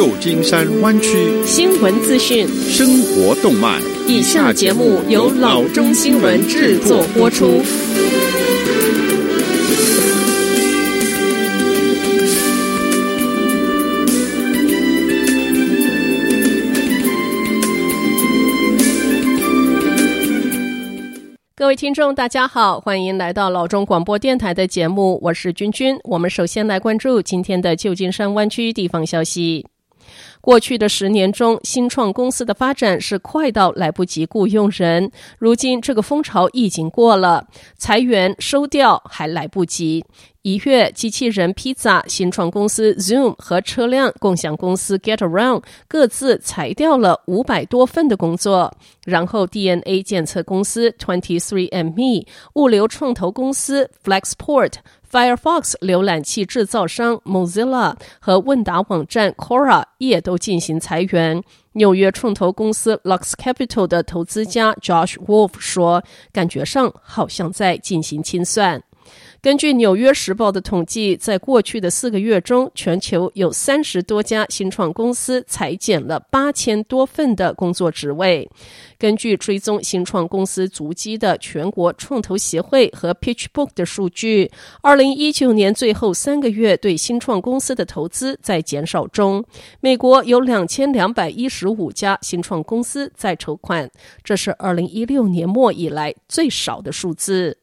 旧金山湾区新闻资讯、生活动脉。以下节目由老中新闻制作播出。各位听众，大家好，欢迎来到老中广播电台的节目，我是君君。我们首先来关注今天的旧金山湾区地方消息。过去的十年中，新创公司的发展是快到来不及雇佣人。如今，这个风潮已经过了，裁员收掉还来不及。一月，机器人披萨、新创公司 Zoom 和车辆共享公司 Getaround 各自裁掉了五百多份的工作。然后，DNA 检测公司 23andMe、物流创投公司 Flexport。Firefox 浏览器制造商 Mozilla 和问答网站 Quora 也都进行裁员。纽约创投公司 Lux Capital 的投资家 Josh Wolf 说：“感觉上好像在进行清算。”根据《纽约时报》的统计，在过去的四个月中，全球有三十多家新创公司裁减了八千多份的工作职位。根据追踪新创公司足迹的全国创投协会和 PitchBook 的数据，二零一九年最后三个月对新创公司的投资在减少中。美国有两千两百一十五家新创公司在筹款，这是二零一六年末以来最少的数字。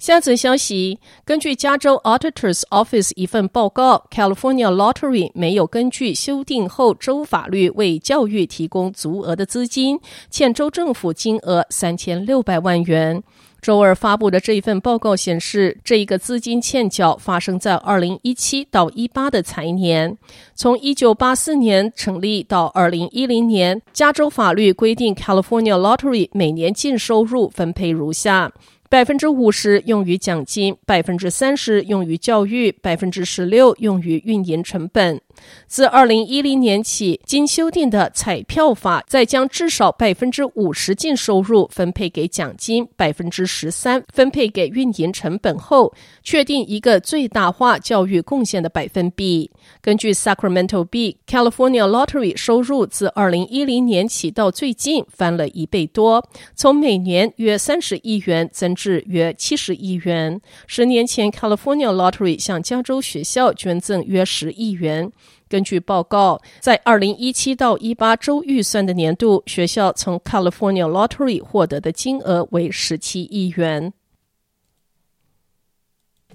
下则消息，根据加州 Auditor's Office 一份报告，California Lottery 没有根据修订后州法律为教育提供足额的资金，欠州政府金额三千六百万元。周二发布的这一份报告显示，这一个资金欠缴发生在二零一七到一八的财年。从一九八四年成立到二零一零年，加州法律规定 California Lottery 每年净收入分配如下。百分之五十用于奖金，百分之三十用于教育，百分之十六用于运营成本。自二零一零年起，经修订的彩票法在将至少百分之五十净收入分配给奖金，百分之十三分配给运营成本后，确定一个最大化教育贡献的百分比。根据 Sacramento B California Lottery 收入自二零一零年起到最近翻了一倍多，从每年约三十亿元增是约七十亿元。十年前，California Lottery 向加州学校捐赠约十亿元。根据报告，在二零一七到一八州预算的年度，学校从 California Lottery 获得的金额为十七亿元。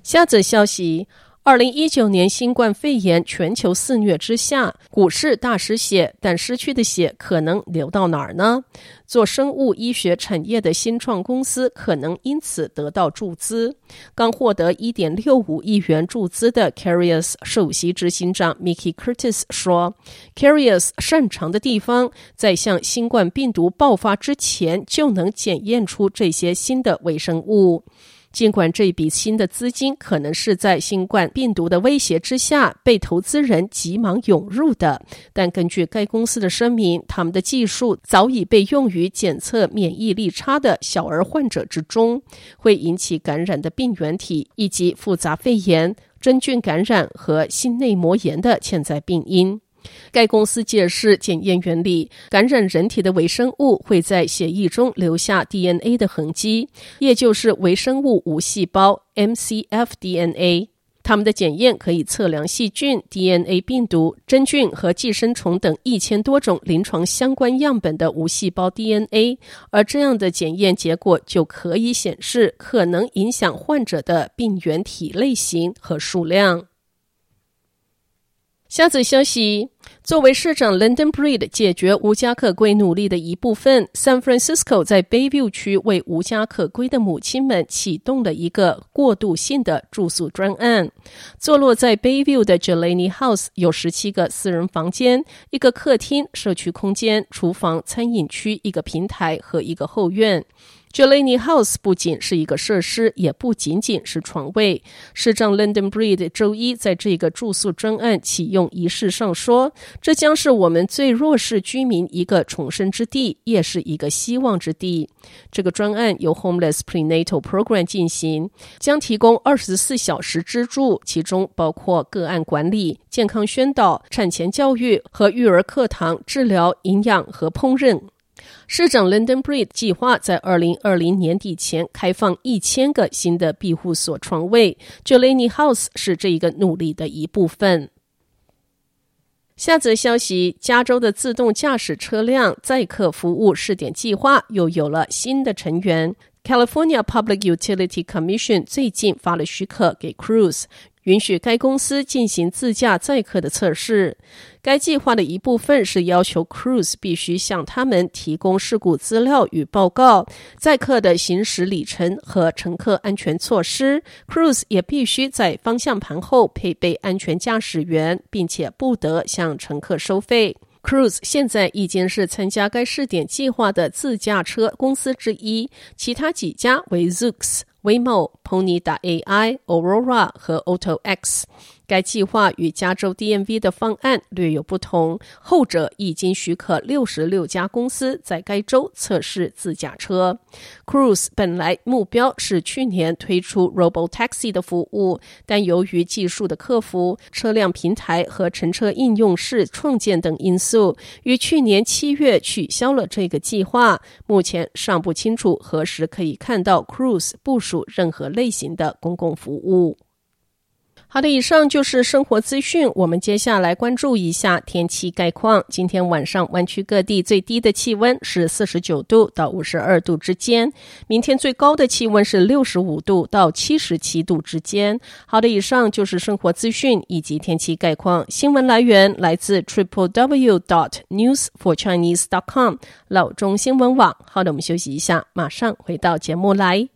下则消息。二零一九年新冠肺炎全球肆虐之下，股市大失血，但失去的血可能流到哪儿呢？做生物医学产业的新创公司可能因此得到注资。刚获得一点六五亿元注资的 Carius 首席执行长 Mickey Curtis 说：“Carius 擅长的地方，在向新冠病毒爆发之前就能检验出这些新的微生物。”尽管这笔新的资金可能是在新冠病毒的威胁之下被投资人急忙涌入的，但根据该公司的声明，他们的技术早已被用于检测免疫力差的小儿患者之中，会引起感染的病原体以及复杂肺炎、真菌感染和心内膜炎的潜在病因。该公司解释检验原理：感染人体的微生物会在血液中留下 DNA 的痕迹，也就是微生物无细胞 （MCF DNA）。他们的检验可以测量细菌、DNA、病毒、真菌和寄生虫等一千多种临床相关样本的无细胞 DNA，而这样的检验结果就可以显示可能影响患者的病原体类型和数量。下则消息：作为市长 London Breed 解决无家可归努力的一部分，San Francisco 在 Bayview 区为无家可归的母亲们启动了一个过渡性的住宿专案。坐落在 Bayview 的 Jelani House 有十七个私人房间、一个客厅、社区空间、厨房、餐饮区、一个平台和一个后院。Delaney House 不仅是一个设施，也不仅仅是床位。市长 London Breed 周一在这个住宿专案启用仪式上说：“这将是我们最弱势居民一个重生之地，也是一个希望之地。”这个专案由 Homeless Prenatal Program 进行，将提供二十四小时资助，其中包括个案管理、健康宣导、产前教育和育儿课堂、治疗、营养和烹饪。市长 London Breed 计划在二零二零年底前开放一千个新的庇护所床位。Delaney House 是这一个努力的一部分。下则消息：加州的自动驾驶车辆载客服务试点计划又有了新的成员。California Public Utility Commission 最近发了许可给 Cruise。允许该公司进行自驾载客的测试。该计划的一部分是要求 Cruise 必须向他们提供事故资料与报告、载客的行驶里程和乘客安全措施。Cruise 也必须在方向盘后配备安全驾驶员，并且不得向乘客收费。Cruise 现在已经是参加该试点计划的自驾车公司之一，其他几家为 Zoox。Waymo、Pony.ai、Aurora 和 AutoX。该计划与加州 DMV 的方案略有不同，后者已经许可六十六家公司在该州测试自驾车。Cruise 本来目标是去年推出 Robotaxi 的服务，但由于技术的克服、车辆平台和乘车应用室创建等因素，于去年七月取消了这个计划。目前尚不清楚何时可以看到 Cruise 部署任何类型的公共服务。好的，以上就是生活资讯。我们接下来关注一下天气概况。今天晚上湾区各地最低的气温是四十九度到五十二度之间，明天最高的气温是六十五度到七十七度之间。好的，以上就是生活资讯以及天气概况。新闻来源来自 triple w dot news for chinese dot com 老中新闻网。好的，我们休息一下，马上回到节目来。